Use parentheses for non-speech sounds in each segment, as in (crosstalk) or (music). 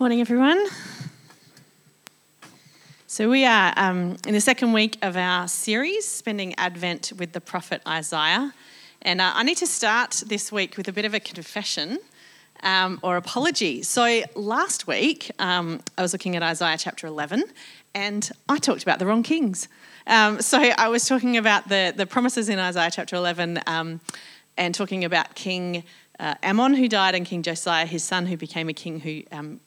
Morning, everyone. So, we are um, in the second week of our series, spending Advent with the prophet Isaiah. And uh, I need to start this week with a bit of a confession um, or apology. So, last week, um, I was looking at Isaiah chapter 11, and I talked about the wrong kings. Um, so, I was talking about the, the promises in Isaiah chapter 11 um, and talking about King uh, Amon, who died, and King Josiah, his son, who became a king who um,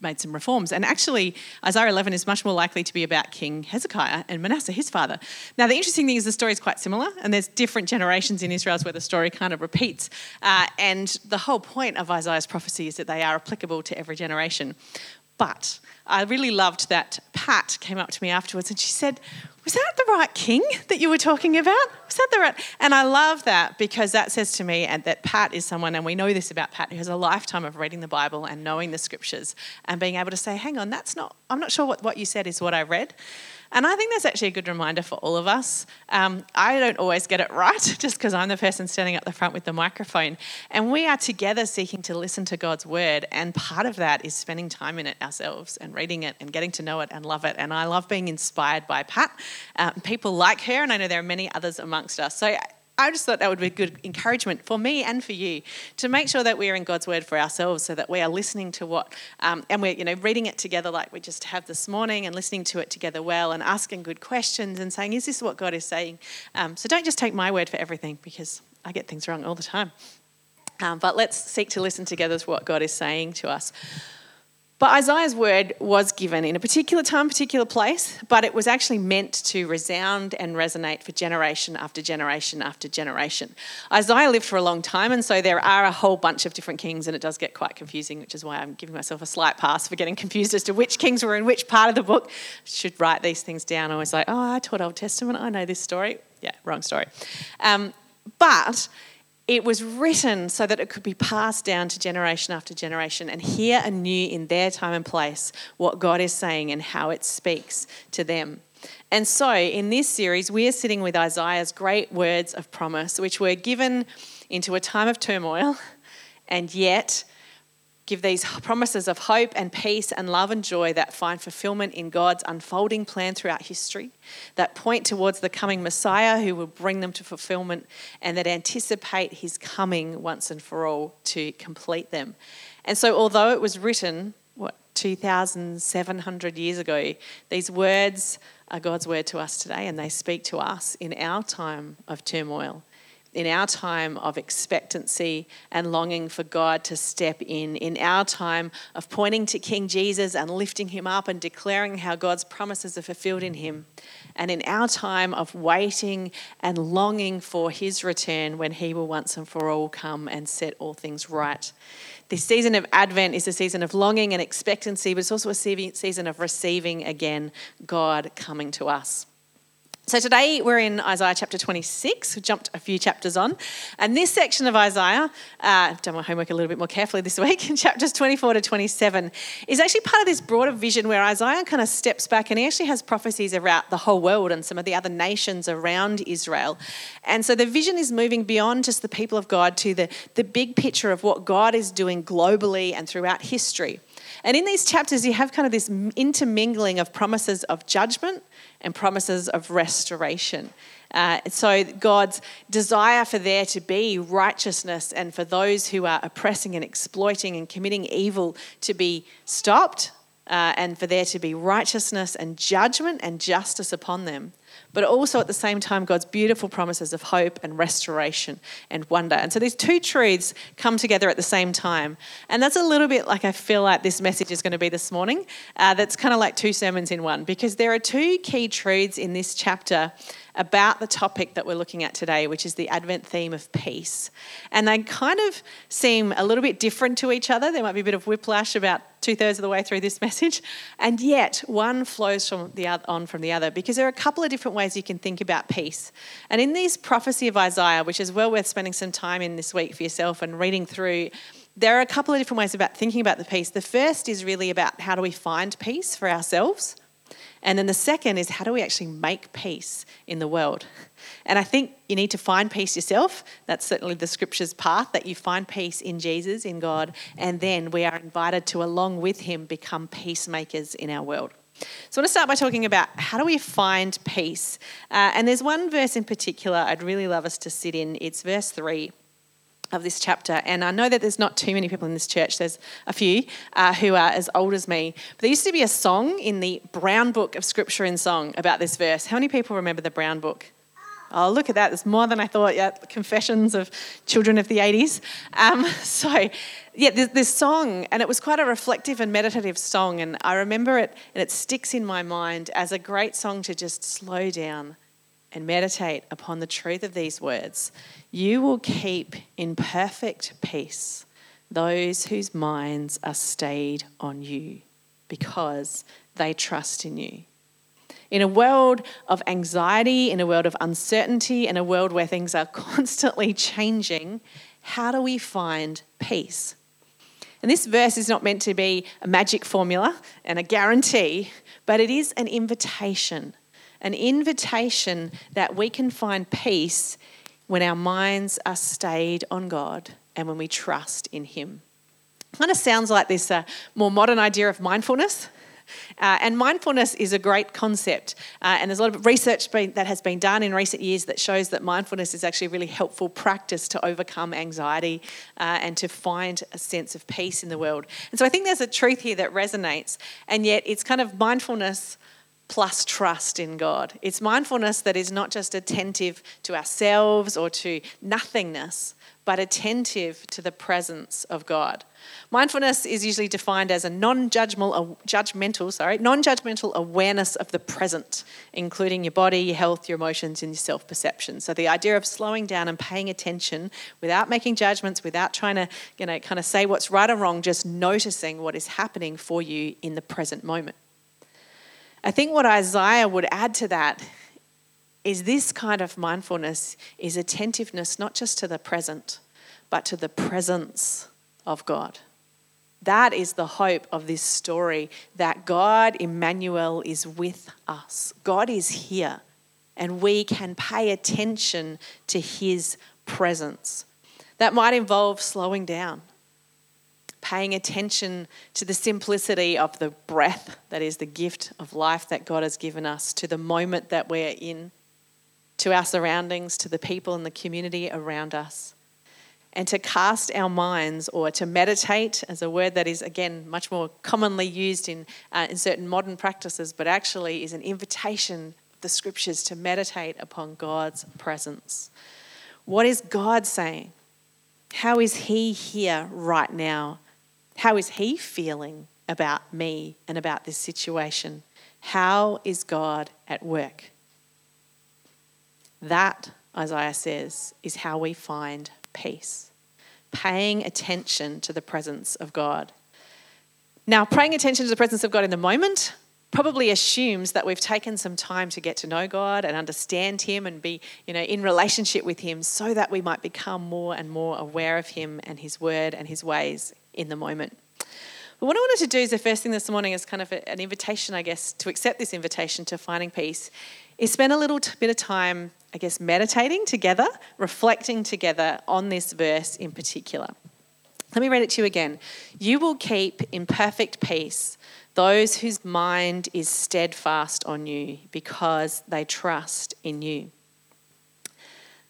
made some reforms. And actually, Isaiah 11 is much more likely to be about King Hezekiah and Manasseh, his father. Now, the interesting thing is the story is quite similar, and there's different generations in Israel where the story kind of repeats. Uh, and the whole point of Isaiah's prophecy is that they are applicable to every generation. But I really loved that Pat came up to me afterwards and she said, Was that the right king that you were talking about? Was that the right? And I love that because that says to me that Pat is someone, and we know this about Pat, who has a lifetime of reading the Bible and knowing the scriptures and being able to say, Hang on, that's not, I'm not sure what, what you said is what I read. And I think that's actually a good reminder for all of us. Um, I don't always get it right (laughs) just because I'm the person standing up the front with the microphone. And we are together seeking to listen to God's word. And part of that is spending time in it ourselves and reading it and getting to know it and love it. And I love being inspired by Pat, um, people like her, and I know there are many others amongst us. So I just thought that would be good encouragement for me and for you to make sure that we are in God's word for ourselves, so that we are listening to what, um, and we're you know reading it together like we just have this morning, and listening to it together well, and asking good questions, and saying, "Is this what God is saying?" Um, so don't just take my word for everything, because I get things wrong all the time. Um, but let's seek to listen together to what God is saying to us. But Isaiah's word was given in a particular time, particular place, but it was actually meant to resound and resonate for generation after generation after generation. Isaiah lived for a long time, and so there are a whole bunch of different kings, and it does get quite confusing, which is why I'm giving myself a slight pass for getting confused as to which kings were in which part of the book. Should write these things down. I was like, oh, I taught Old Testament, I know this story. Yeah, wrong story. Um, but it was written so that it could be passed down to generation after generation and hear anew in their time and place what God is saying and how it speaks to them. And so, in this series, we are sitting with Isaiah's great words of promise, which were given into a time of turmoil and yet give these promises of hope and peace and love and joy that find fulfillment in God's unfolding plan throughout history, that point towards the coming Messiah who will bring them to fulfillment, and that anticipate his coming once and for all to complete them. And so, although it was written, what, 2,700 years ago, these words are God's word to us today, and they speak to us in our time of turmoil in our time of expectancy and longing for God to step in, in our time of pointing to King Jesus and lifting him up and declaring how God's promises are fulfilled in him, and in our time of waiting and longing for his return when he will once and for all come and set all things right. This season of Advent is a season of longing and expectancy, but it's also a season of receiving again God coming to us. So today we're in Isaiah chapter 26. We jumped a few chapters on. And this section of Isaiah, uh, I've done my homework a little bit more carefully this (laughs) week, in chapters 24 to 27, is actually part of this broader vision where Isaiah kind of steps back and he actually has prophecies about the whole world and some of the other nations around Israel. And so the vision is moving beyond just the people of God to the, the big picture of what God is doing globally and throughout history. And in these chapters, you have kind of this intermingling of promises of judgment and promises of restoration. Uh, so, God's desire for there to be righteousness and for those who are oppressing and exploiting and committing evil to be stopped, uh, and for there to be righteousness and judgment and justice upon them but also at the same time, God's beautiful promises of hope and restoration and wonder. And so these two truths come together at the same time. And that's a little bit like I feel like this message is going to be this morning. Uh, that's kind of like two sermons in one, because there are two key truths in this chapter about the topic that we're looking at today, which is the Advent theme of peace. And they kind of seem a little bit different to each other. There might be a bit of whiplash about two thirds of the way through this (laughs) message, and yet one flows from the other, on from the other because there are a couple of different ways you can think about peace. And in this prophecy of Isaiah, which is well worth spending some time in this week for yourself and reading through, there are a couple of different ways about thinking about the peace. The first is really about how do we find peace for ourselves And then the second is how do we actually make peace in the world? (laughs) And I think you need to find peace yourself. That's certainly the scripture's path that you find peace in Jesus, in God, and then we are invited to, along with Him, become peacemakers in our world. So I want to start by talking about how do we find peace. Uh, and there's one verse in particular I'd really love us to sit in. It's verse 3 of this chapter. And I know that there's not too many people in this church, there's a few uh, who are as old as me. But there used to be a song in the Brown Book of Scripture in Song about this verse. How many people remember the Brown Book? Oh, look at that. There's more than I thought. Yeah, confessions of children of the 80s. Um, (laughs) so, yeah, this, this song, and it was quite a reflective and meditative song. And I remember it, and it sticks in my mind as a great song to just slow down and meditate upon the truth of these words, you will keep in perfect peace those whose minds are stayed on you because they trust in you. In a world of anxiety, in a world of uncertainty, in a world where things are (laughs) constantly changing, how do we find peace? And this verse is not meant to be a magic formula and a guarantee, but it is an invitation an invitation that we can find peace when our minds are stayed on God and when we trust in Him. Kind of sounds like this uh, more modern idea of mindfulness. Uh, and mindfulness is a great concept. Uh, and there's a lot of research been, that has been done in recent years that shows that mindfulness is actually a really helpful practice to overcome anxiety uh, and to find a sense of peace in the world. And so I think there's a truth here that resonates. And yet it's kind of mindfulness plus trust in God. It's mindfulness that is not just attentive to ourselves or to nothingness, but attentive to the presence of God. Mindfulness is usually defined as a non-judgmental, judgmental, sorry, non-judgmental awareness of the present, including your body, your health, your emotions, and your self-perception. So the idea of slowing down and paying attention without making judgments, without trying to, you know, kind of say what's right or wrong, just noticing what is happening for you in the present moment. I think what Isaiah would add to that is this kind of mindfulness is attentiveness not just to the present, but to the presence of God. That is the hope of this story that God, Emmanuel, is with us. God is here, and we can pay attention to his presence. That might involve slowing down paying attention to the simplicity of the breath that is the gift of life that God has given us, to the moment that we're in, to our surroundings, to the people in the community around us. And to cast our minds or to meditate, as a word that is, again, much more commonly used in, uh, in certain modern practices, but actually is an invitation of the scriptures to meditate upon God's presence. What is God saying? How is He here right now how is he feeling about me and about this situation? How is God at work? That, Isaiah says, is how we find peace. Paying attention to the presence of God. Now, paying attention to the presence of God in the moment probably assumes that we've taken some time to get to know God and understand Him and be, you know, in relationship with Him so that we might become more and more aware of Him and His Word and His ways in the moment. But what I wanted to do is the first thing this morning is kind of an invitation, I guess, to accept this invitation to finding peace, is spend a little bit of time, I guess, meditating together, reflecting together on this verse in particular. Let me read it to you again. You will keep in perfect peace those whose mind is steadfast on you because they trust in you.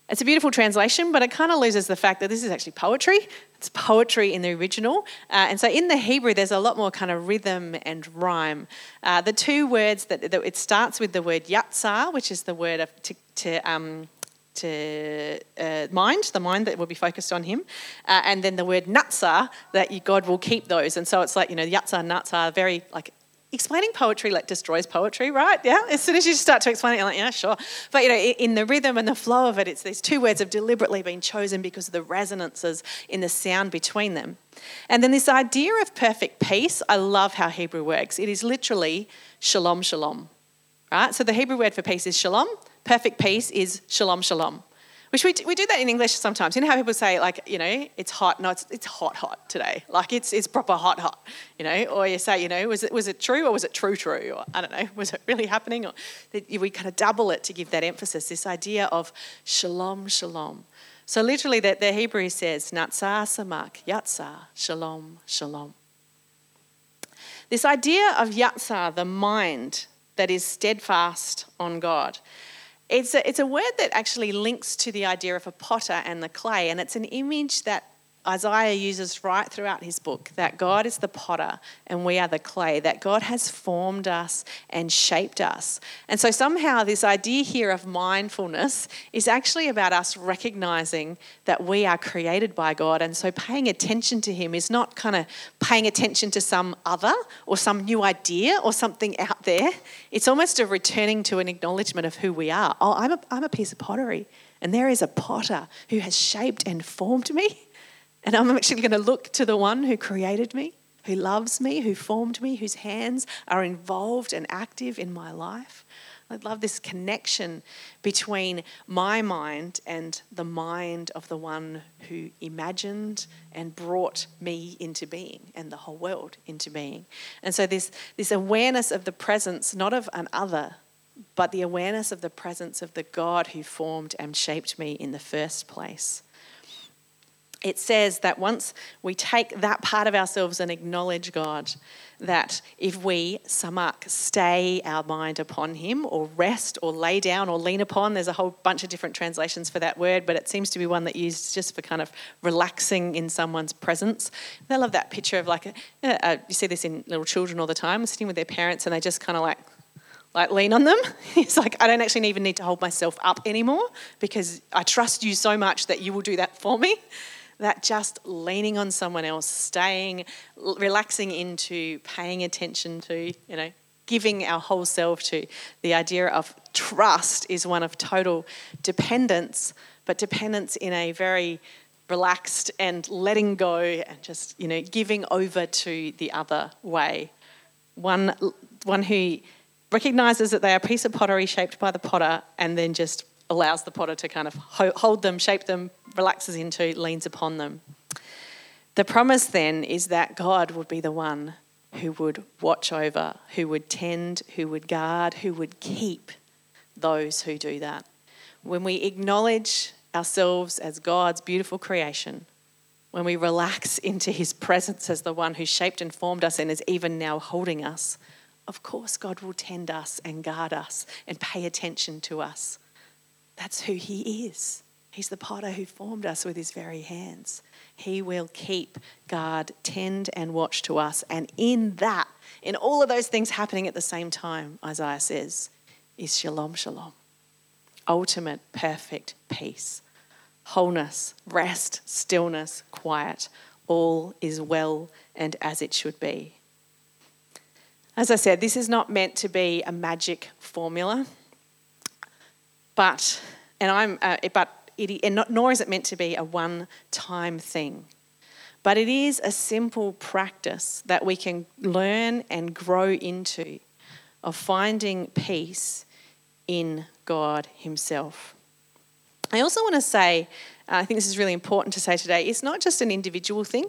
It's a beautiful translation, but it kind of loses the fact that this is actually poetry. It's poetry in the original. Uh, and so in the Hebrew, there's a lot more kind of rhythm and rhyme. Uh, the two words that, that, it starts with the word yatsar, which is the word of, to, to, um, to uh, mind, the mind that will be focused on him, uh, and then the word natsar, that you, God will keep those. And so it's like, you know, yatsar, natsar, very like explaining poetry like destroys poetry, right? Yeah. As soon as you start to explain it, you're like, yeah, sure. But you know, in the rhythm and the flow of it, it's these two words have deliberately been chosen because of the resonances in the sound between them. And then this idea of perfect peace, I love how Hebrew works. It is literally shalom, shalom. Right? So the Hebrew word for peace is shalom. Perfect peace is shalom, shalom. Which we, we do that in English sometimes. You know how people say, like, you know, it's hot. No, it's, it's hot, hot today. Like, it's, it's proper hot, hot, you know. Or you say, you know, was it, was it true or was it true, true? Or I don't know, (laughs) was it really happening? Or we kind of double it to give that emphasis, this idea of shalom, shalom. So literally, the, the Hebrew says, Natsar samak, yatsar, shalom, shalom. This idea of yatsar, the mind that is steadfast on God, it's a, it's a word that actually links to the idea of a potter and the clay, and it's an image that Isaiah uses right throughout his book that God is the potter and we are the clay, that God has formed us and shaped us. And so, somehow, this idea here of mindfulness is actually about us recognizing that we are created by God. And so, paying attention to Him is not kind of paying attention to some other or some new idea or something out there. It's almost a returning to an acknowledgement of who we are. Oh, I'm a, I'm a piece of pottery. And there is a potter who has shaped and formed me. And I'm actually going to look to the one who created me, who loves me, who formed me, whose hands are involved and active in my life. I love this connection between my mind and the mind of the one who imagined and brought me into being and the whole world into being. And so, this, this awareness of the presence, not of an other, but the awareness of the presence of the God who formed and shaped me in the first place it says that once we take that part of ourselves and acknowledge God, that if we, samak, stay our mind upon Him, or rest, or lay down, or lean upon, there's a whole bunch of different translations for that word, but it seems to be one that used just for kind of relaxing in someone's presence. I love that picture of like, a, you see this in little children all the time, sitting with their parents, and they just kind of like, like lean on them. (laughs) It's like, I don't actually even need to hold myself up anymore because I trust you so much that you will do that for me that just leaning on someone else, staying, relaxing into, paying attention to, you know, giving our whole self to. The idea of trust is one of total dependence, but dependence in a very relaxed and letting go and just, you know, giving over to the other way. One, one who recognizes that they are a piece of pottery shaped by the potter and then just allows the potter to kind of hold them, shape them, relaxes into, leans upon them. The promise then is that God would be the one who would watch over, who would tend, who would guard, who would keep those who do that. When we acknowledge ourselves as God's beautiful creation, when we relax (laughs) into his presence as the one who shaped and formed us and is even now holding us, of course, God will tend us and guard us and pay attention to us. That's who he is. He's the potter who formed us with his very hands. He will keep, guard, tend, and watch to us. And in that, in all of those things happening at the same time, Isaiah says, is shalom, shalom. Ultimate, perfect peace, wholeness, rest, stillness, quiet. All is well and as it should be. As I said, this is not meant to be a magic formula, but, and I'm, uh, but it, and not, nor is it meant to be a one time thing. But it is a simple practice that we can learn and grow into of finding peace in God Himself. I also want to say, uh, I think this is really important to say today, it's not just an individual thing.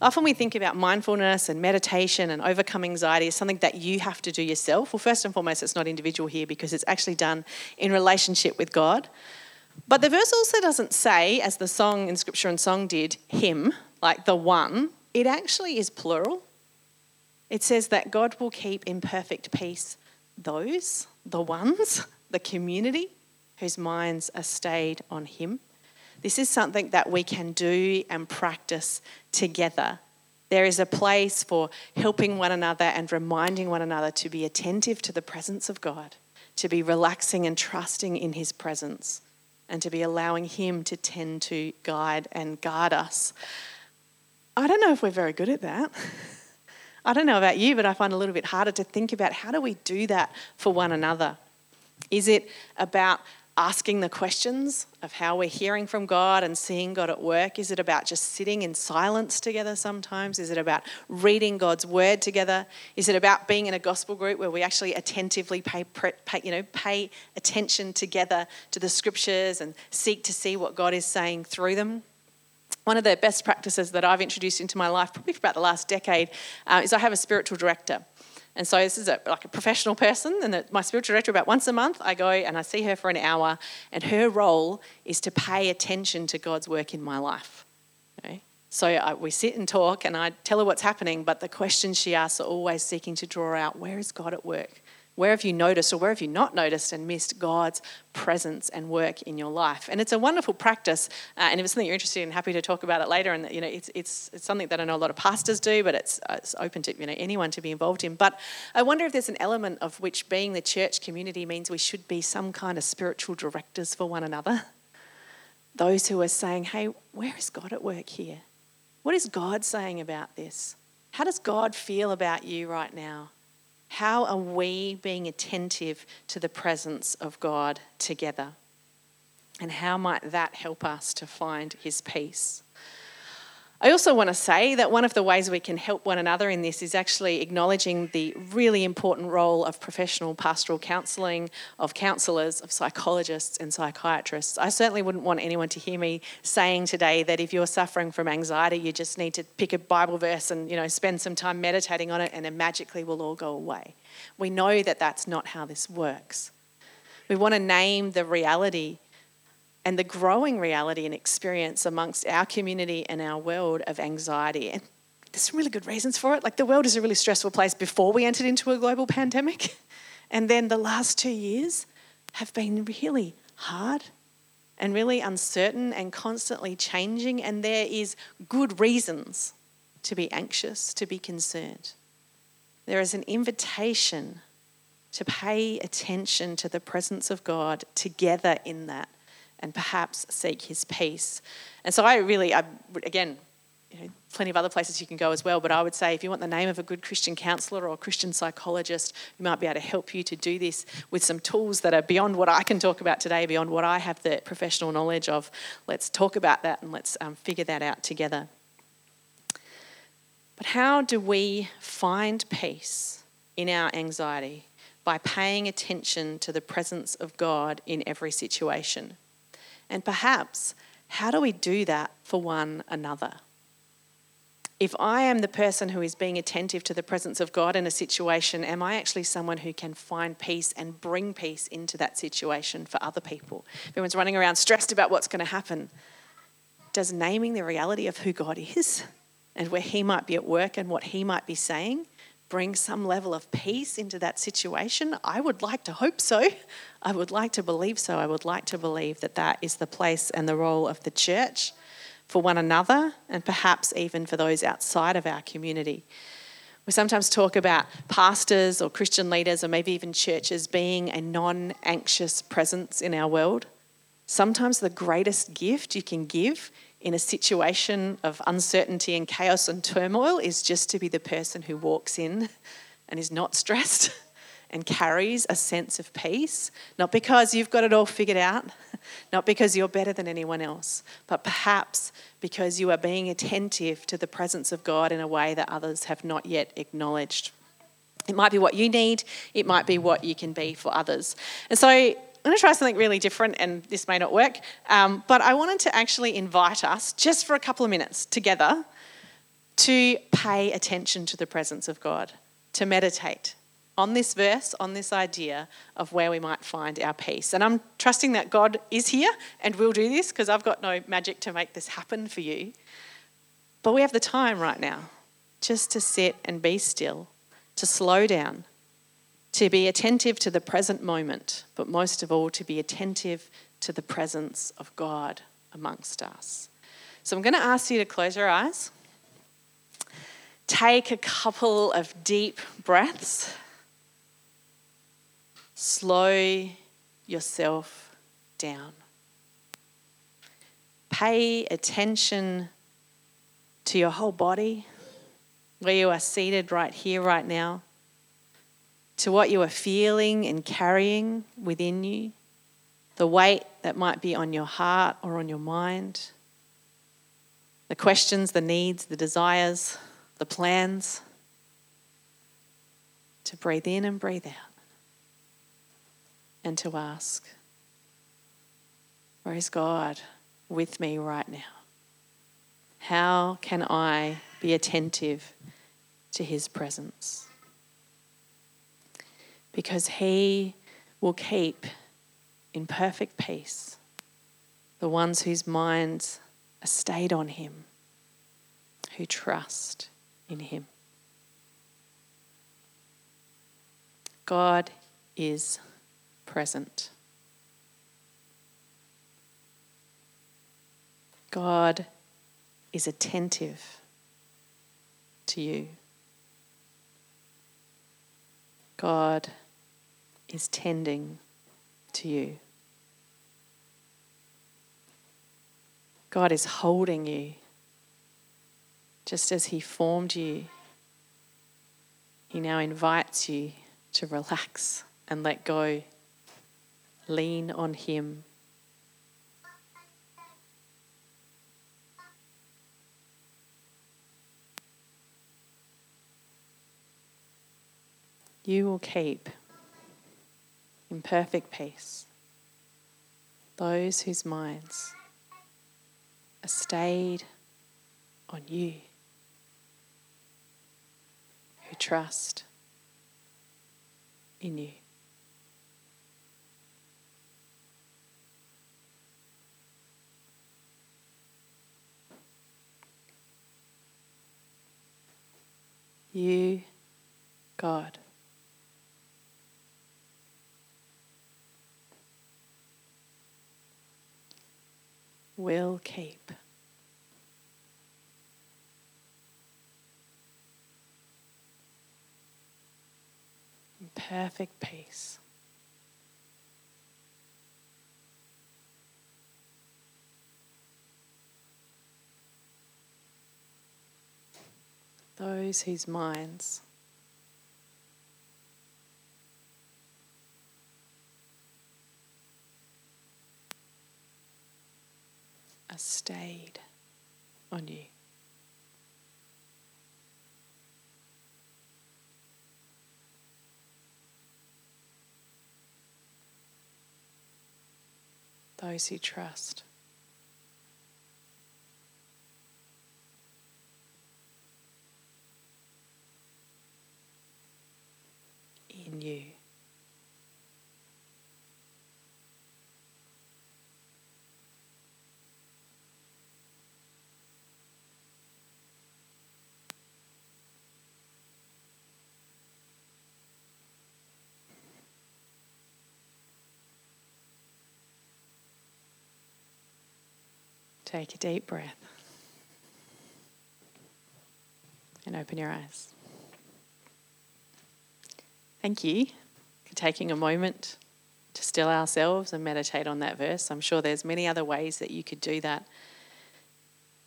Often we think about mindfulness and meditation and overcoming anxiety as something that you have to do yourself. Well, first and foremost, it's not individual here because it's actually done in relationship with God. But the verse also doesn't say, as the song in Scripture in Song did, him, like the one. It actually is plural. It says that God will keep in perfect peace those, the ones, the community whose minds are stayed on Him. This is something that we can do and practice together. There is a place for helping one another and reminding one another to be attentive to the presence of God, to be relaxing and trusting in His presence and to be allowing Him to tend to guide and guard us. I don't know if we're very good at that. (laughs) I don't know about you, but I find it a little bit harder to think about how do we do that for one another? Is it about asking the questions of how we're hearing from God and seeing God at work? Is it about just sitting in silence together sometimes? Is it about reading God's word together? Is it about being in a gospel group where we actually attentively pay, pay, you know, pay attention together to the scriptures and seek to see what God is saying through them? One of the best practices that I've introduced into my life, probably for about the last decade, uh, is I have a spiritual director. And so this is a, like a professional person, and the, my spiritual director, about once a month, I go and I see her for an hour, and her role is to pay attention to God's work in my life. Okay? So I, we sit and talk, and I tell her what's happening, but the questions she asks are always seeking to draw out where is God at work? Where have you noticed or where have you not noticed and missed God's presence and work in your life? And it's a wonderful practice. Uh, and if it's something you're interested in, happy to talk about it later. And you know, it's, it's, it's something that I know a lot of pastors do, but it's, uh, it's open to you know, anyone to be involved in. But I wonder if there's an element of which being the church community means we should be some kind of spiritual directors for one another. Those who are saying, hey, where is God at work here? What is God saying about this? How does God feel about you right now? How are we being attentive to the presence of God together? And how might that help us to find his peace? I also want to say that one of the ways we can help one another in this is actually acknowledging the really important role of professional pastoral counselling, of counsellors, of psychologists and psychiatrists. I certainly wouldn't want anyone to hear me saying today that if you're suffering from anxiety, you just need to pick a Bible verse and you know spend some time meditating on it and it magically will all go away. We know that that's not how this works. We want to name the reality and the growing reality and experience amongst our community and our world of anxiety. And there's some really good reasons for it. Like the world is a really stressful place before we entered into a global pandemic. (laughs) And then the last two years have been really hard and really uncertain and constantly changing. And there is good reasons to be anxious, to be concerned. There is an invitation to pay attention to the presence of God together in that and perhaps seek his peace. And so I really, I, again, you know, plenty of other places you can go as well, but I would say if you want the name of a good Christian counselor or a Christian psychologist who might be able to help you to do this with some tools that are beyond what I can talk about today, beyond what I have the professional knowledge of, let's talk about that and let's um, figure that out together. But how do we find peace in our anxiety? By paying attention to the presence of God in every situation. And perhaps, how do we do that for one another? If I am the person who is being attentive to the presence of God in a situation, am I actually someone who can find peace and bring peace into that situation for other people? If everyone's running around stressed about what's going to happen, does naming the reality of who God is and where He might be at work and what He might be saying bring some level of peace into that situation? I would like to hope so. (laughs) I would like to believe so. I would like to believe that that is the place and the role of the church for one another and perhaps even for those outside of our community. We sometimes talk about pastors or Christian leaders or maybe even churches being a non anxious presence in our world. Sometimes the greatest gift you can give in a situation of uncertainty and chaos and turmoil is just to be the person who walks in and is not stressed (laughs) and carries a sense of peace, not because you've got it all figured out, (laughs) not because you're better than anyone else, but perhaps because you are being attentive to the presence of God in a way that others have not yet acknowledged. It might be what you need, it might be what you can be for others. And so I'm going to try something really different, and this may not work, um, but I wanted to actually invite us just for a couple of minutes together to pay attention to the presence of God, to meditate on this verse, on this idea of where we might find our peace. And I'm trusting that God is here and will do this because I've got no magic to make this happen for you. But we have the time right now just to sit and be still, to slow down to be attentive to the present moment, but most of all, to be attentive to the presence of God amongst us. So I'm going to ask you to close your eyes. Take a couple of deep breaths. Slow yourself down. Pay attention to your whole body, where you are seated right here, right now to what you are feeling and carrying within you, the weight that might be on your heart or on your mind, the questions, the needs, the desires, the plans, to breathe in and breathe out, and to ask, Where is God with me right now? How can I be attentive to His presence? Because He will keep in perfect peace the ones whose minds are stayed on Him, who trust in Him. God is present. God is attentive to you. God is tending to you. God is holding you just as He formed you. He now invites you to relax and let go. Lean on Him. You will keep in perfect peace those whose minds are stayed on you, who trust in you. You, God. Will keep. In perfect peace. Those whose minds are stayed on you. Those who trust. In you. Take a deep breath and open your eyes. Thank you for taking a moment to still ourselves and meditate on that verse. I'm sure there's many other ways that you could do that.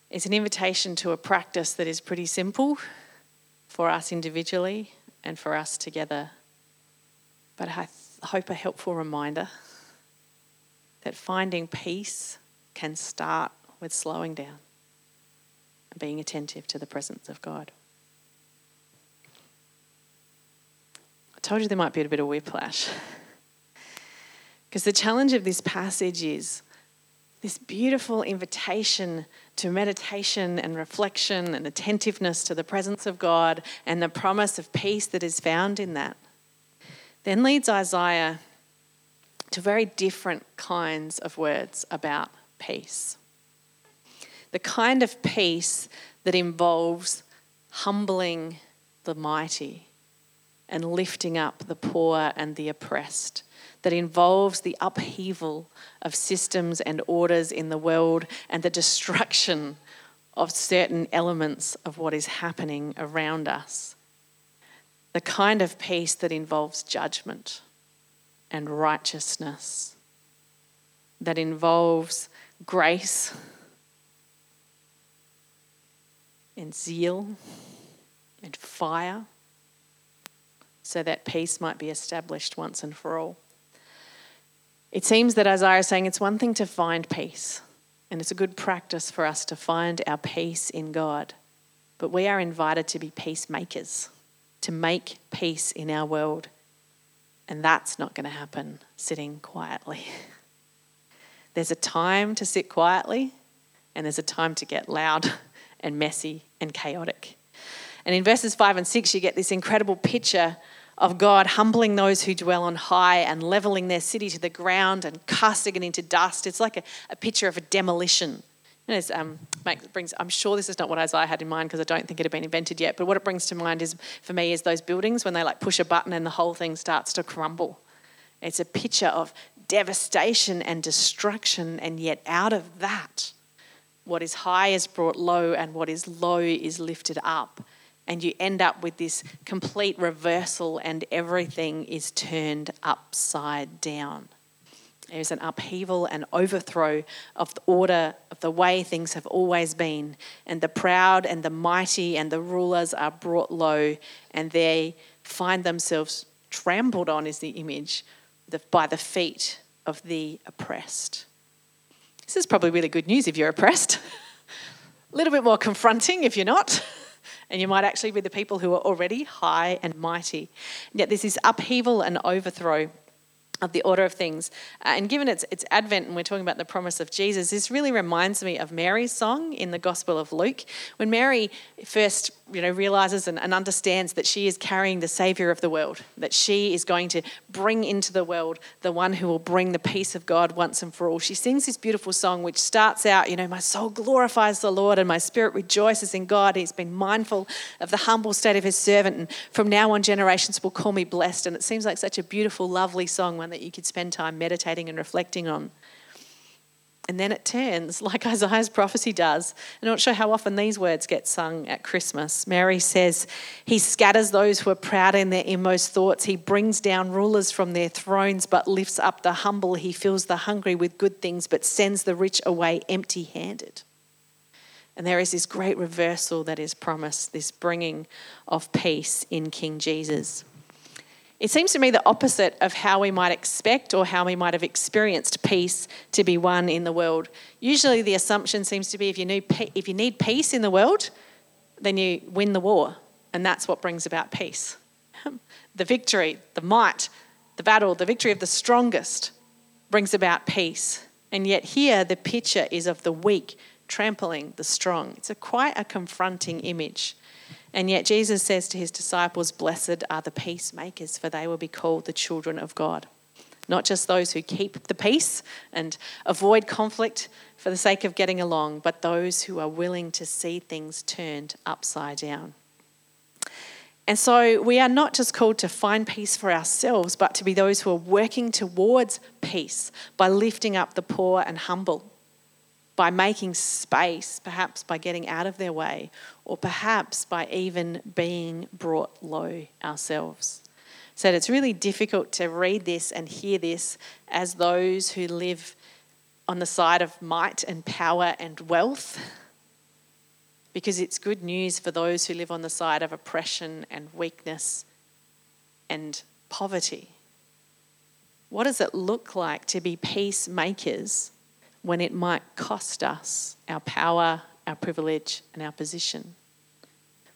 It's an invitation to a practice that is pretty simple for us individually and for us together. But I hope a helpful reminder that finding peace can start with slowing down and being attentive to the presence of God. I told you there might be a bit of whiplash. (laughs) Because the challenge of this passage is this beautiful invitation to meditation and reflection and attentiveness to the presence of God and the promise of peace that is found in that. Then leads Isaiah to very different kinds of words about peace the kind of peace that involves humbling the mighty and lifting up the poor and the oppressed, that involves the upheaval of systems and orders in the world and the destruction of certain elements of what is happening around us. The kind of peace that involves judgment and righteousness, that involves grace and zeal and fire so that peace might be established once and for all. It seems that Isaiah is saying it's one thing to find peace, and it's a good practice for us to find our peace in God. But we are invited to be peacemakers, to make peace in our world. And that's not going to happen sitting quietly. (laughs) There's a time to sit quietly, and there's a time to get loud (laughs) and messy and chaotic. And in verses 5 and 6, you get this incredible picture of God humbling those who dwell on high and leveling their city to the ground and casting it into dust. It's like a, a picture of a demolition. Know, um, brings, I'm sure this is not what Isaiah had in mind because I don't think it had been invented yet. But what it brings to mind is, for me, is those buildings when they like push a button and the whole thing starts to crumble. It's a picture of devastation and destruction, and yet out of that, what is high is brought low, and what is low is lifted up and you end up with this complete reversal, and everything is turned upside down. There's an upheaval and overthrow of the order of the way things have always been, and the proud and the mighty and the rulers are brought low, and they find themselves trampled on, is the image, by the feet of the oppressed. This is probably really good news if you're oppressed. (laughs) A little bit more confronting if you're not. (laughs) and you might actually be the people who are already high and mighty. Yet there's this upheaval and overthrow of the order of things. Uh, and given it's, it's Advent and we're talking about the promise of Jesus, this really reminds me of Mary's song in the Gospel of Luke. When Mary first you know, realizes and, and understands that she is carrying the Savior of the world, that she is going to bring into the world the one who will bring the peace of God once and for all. She sings this beautiful song which starts out, you know, my soul glorifies the Lord and my spirit rejoices in God. He's been mindful of the humble state of his servant, and from now on, generations will call me blessed. And it seems like such a beautiful, lovely song, one that you could spend time meditating and reflecting on. And then it turns, (laughs) like Isaiah's prophecy does. I'm not sure how often these words get sung at Christmas. Mary says, He scatters those who are proud in their inmost thoughts. He brings down rulers from their thrones, but lifts up the humble. He fills the hungry with good things, but sends the rich away empty handed. And there is this great reversal that is promised, this bringing of peace in King Jesus. It seems to me the opposite of how we might expect or how we might have experienced peace to be won in the world. Usually, the assumption seems to be if you need, if you need peace in the world, then you win the war, and that's what brings about peace. (laughs) the victory, the might, the battle, the victory of the strongest brings about peace. And yet, here the picture is of the weak trampling the strong. It's a quite a confronting image. And yet Jesus says to his disciples, Blessed are the peacemakers, for they will be called the children of God. Not just those who keep the peace and avoid conflict for the sake of getting along, but those who are willing to see things turned upside down. And so we are not just called to find peace for ourselves, but to be those who are working towards peace by lifting up the poor and humble by making space, perhaps by getting out of their way, or perhaps by even being brought low ourselves. So it's really difficult to read this and hear this as those who live on the side of might and power and wealth, because it's good news for those who live on the side of oppression and weakness and poverty. What does it look like to be peacemakers? When it might cost us our power, our privilege, and our position?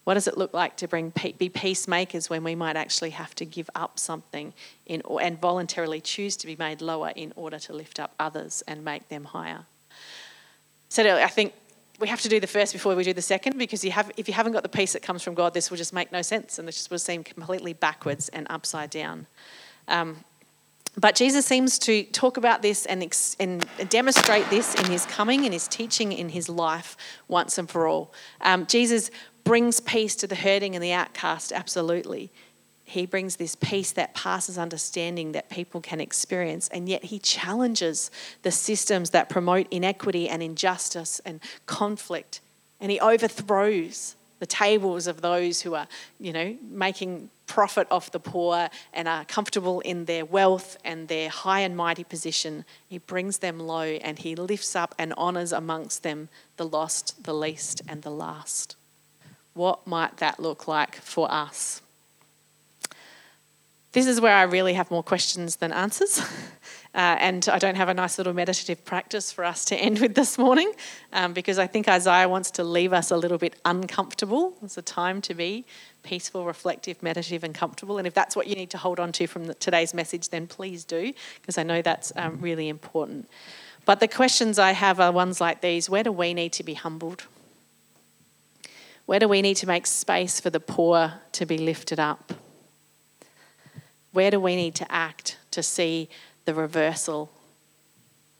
What does it look like to bring be peacemakers when we might actually have to give up something in, and voluntarily choose to be made lower in order to lift up others and make them higher? So I think we have to do the first before we do the second because you have, if you haven't got the peace that comes from God, this will just make no sense and this will seem completely backwards and upside down. Um, but Jesus seems to talk about this and, ex- and demonstrate this in his coming, in his teaching, in his life once and for all. Um, Jesus brings peace to the hurting and the outcast, absolutely. He brings this peace that passes understanding that people can experience, and yet he challenges the systems that promote inequity and injustice and conflict, and he overthrows the tables of those who are, you know, making profit off the poor and are comfortable in their wealth and their high and mighty position. He brings them low and he lifts up and honours amongst them the lost, the least, and the last. What might that look like for us? This is where I really have more questions than answers. (laughs) Uh, and I don't have a nice little meditative practice for us to end with this morning um, because I think Isaiah wants to leave us a little bit uncomfortable. It's a time to be peaceful, reflective, meditative, and comfortable. And if that's what you need to hold on to from the, today's message, then please do because I know that's um, really important. But the questions I have are ones like these Where do we need to be humbled? Where do we need to make space for the poor to be lifted up? Where do we need to act to see the reversal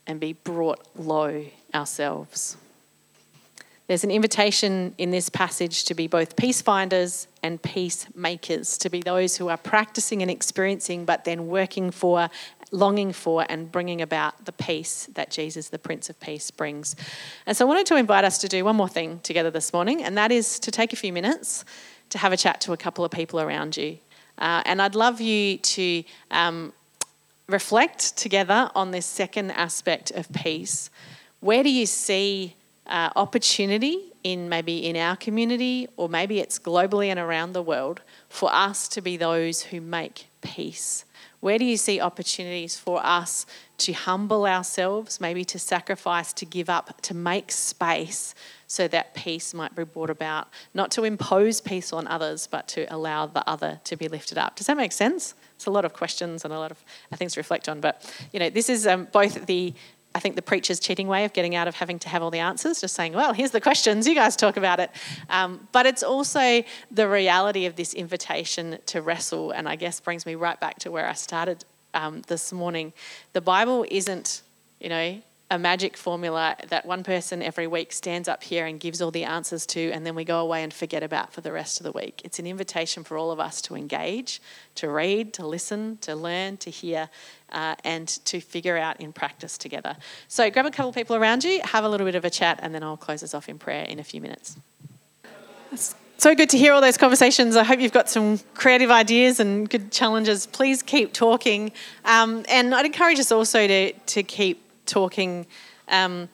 and be brought low ourselves? There's an invitation in this passage to be both peace finders and peacemakers, to be those who are practicing and experiencing, but then working for, longing for, and bringing about the peace that Jesus, the Prince of Peace, brings. And so I wanted to invite us to do one more thing together this morning, and that is to take a few minutes to have a chat to a couple of people around you. Uh, and I'd love you to um, reflect together on this second aspect of peace. Where do you see uh, opportunity in maybe in our community or maybe it's globally and around the world for us to be those who make peace? Where do you see opportunities for us to humble ourselves, maybe to sacrifice, to give up, to make space so that peace might be brought about, not to impose peace on others, but to allow the other to be lifted up. Does that make sense? It's a lot of questions and a lot of things to reflect on. But you know, this is um, both the I think the preacher's cheating way of getting out of having to have all the answers, just saying, well, here's the questions, you guys talk about it. Um, but it's also the reality of this invitation to wrestle, and I guess brings me right back to where I started um, this morning. The Bible isn't, you know, a magic formula that one person every week stands up here and gives all the answers to, and then we go away and forget about for the rest of the week. It's an invitation for all of us to engage, to read, to listen, to learn, to hear, uh, and to figure out in practice together. So grab a couple of people around you, have a little bit of a chat, and then I'll close us off in prayer in a few minutes. It's so good to hear all those conversations. I hope you've got some creative ideas and good challenges. Please keep talking. Um, and I'd encourage us also to, to keep talking um,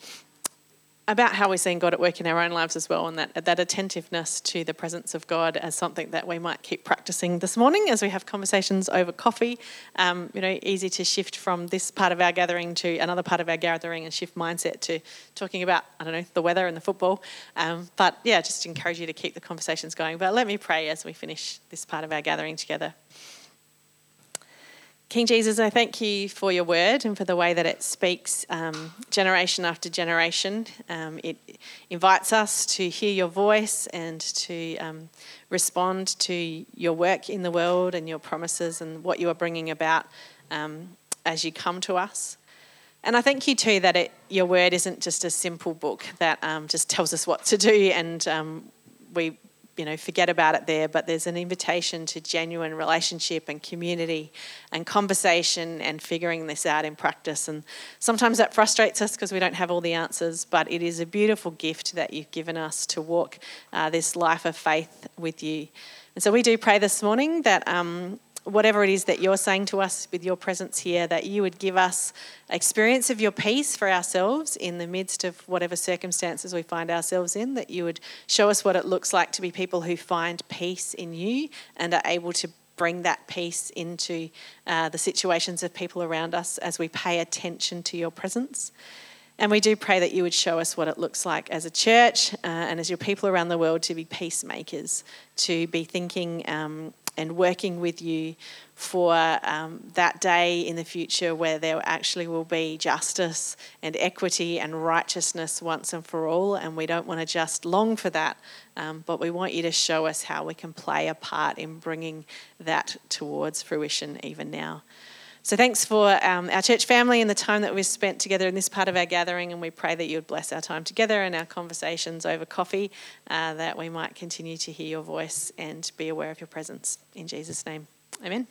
about how we're seeing God at work in our own lives as well, and that, that attentiveness to the presence of God as something that we might keep practicing this morning as we have conversations over coffee. Um, you know, easy to shift from this part of our gathering to another part of our gathering and shift mindset to talking about, I don't know, the weather and the football. Um, but yeah, just encourage you to keep the conversations going. But let me pray as we finish this part of our gathering together. King Jesus, I thank you for your word and for the way that it speaks um, generation after generation. Um, it invites us to hear your voice and to um, respond to your work in the world and your promises and what you are bringing about um, as you come to us. And I thank you too that it, your word isn't just a simple book that um, just tells us what to do and um, we you know forget about it there but there's an invitation to genuine relationship and community and conversation and figuring this out in practice. And sometimes that frustrates us because we don't have all the answers but it is a beautiful gift that you've given us to walk uh, this life of faith with you. And so we do pray this morning that um, whatever it is that you're saying to us with your presence here, that you would give us experience of your peace for ourselves in the midst of whatever circumstances we find ourselves in, that you would show us what it looks like to be people who find peace in you and are able to bring that peace into uh, the situations of people around us as we pay attention to your presence. And we do pray that you would show us what it looks like as a church uh, and as your people around the world to be peacemakers, to be thinking um, and working with you for um, that day in the future where there actually will be justice and equity and righteousness once and for all. And we don't want to just long for that, um, but we want you to show us how we can play a part in bringing that towards fruition even now. So thanks for um, our church family and the time that we've spent together in this part of our gathering, and we pray that you would bless our time together and our conversations over coffee, uh, that we might continue to hear your voice and be aware of your presence. In Jesus' name, amen.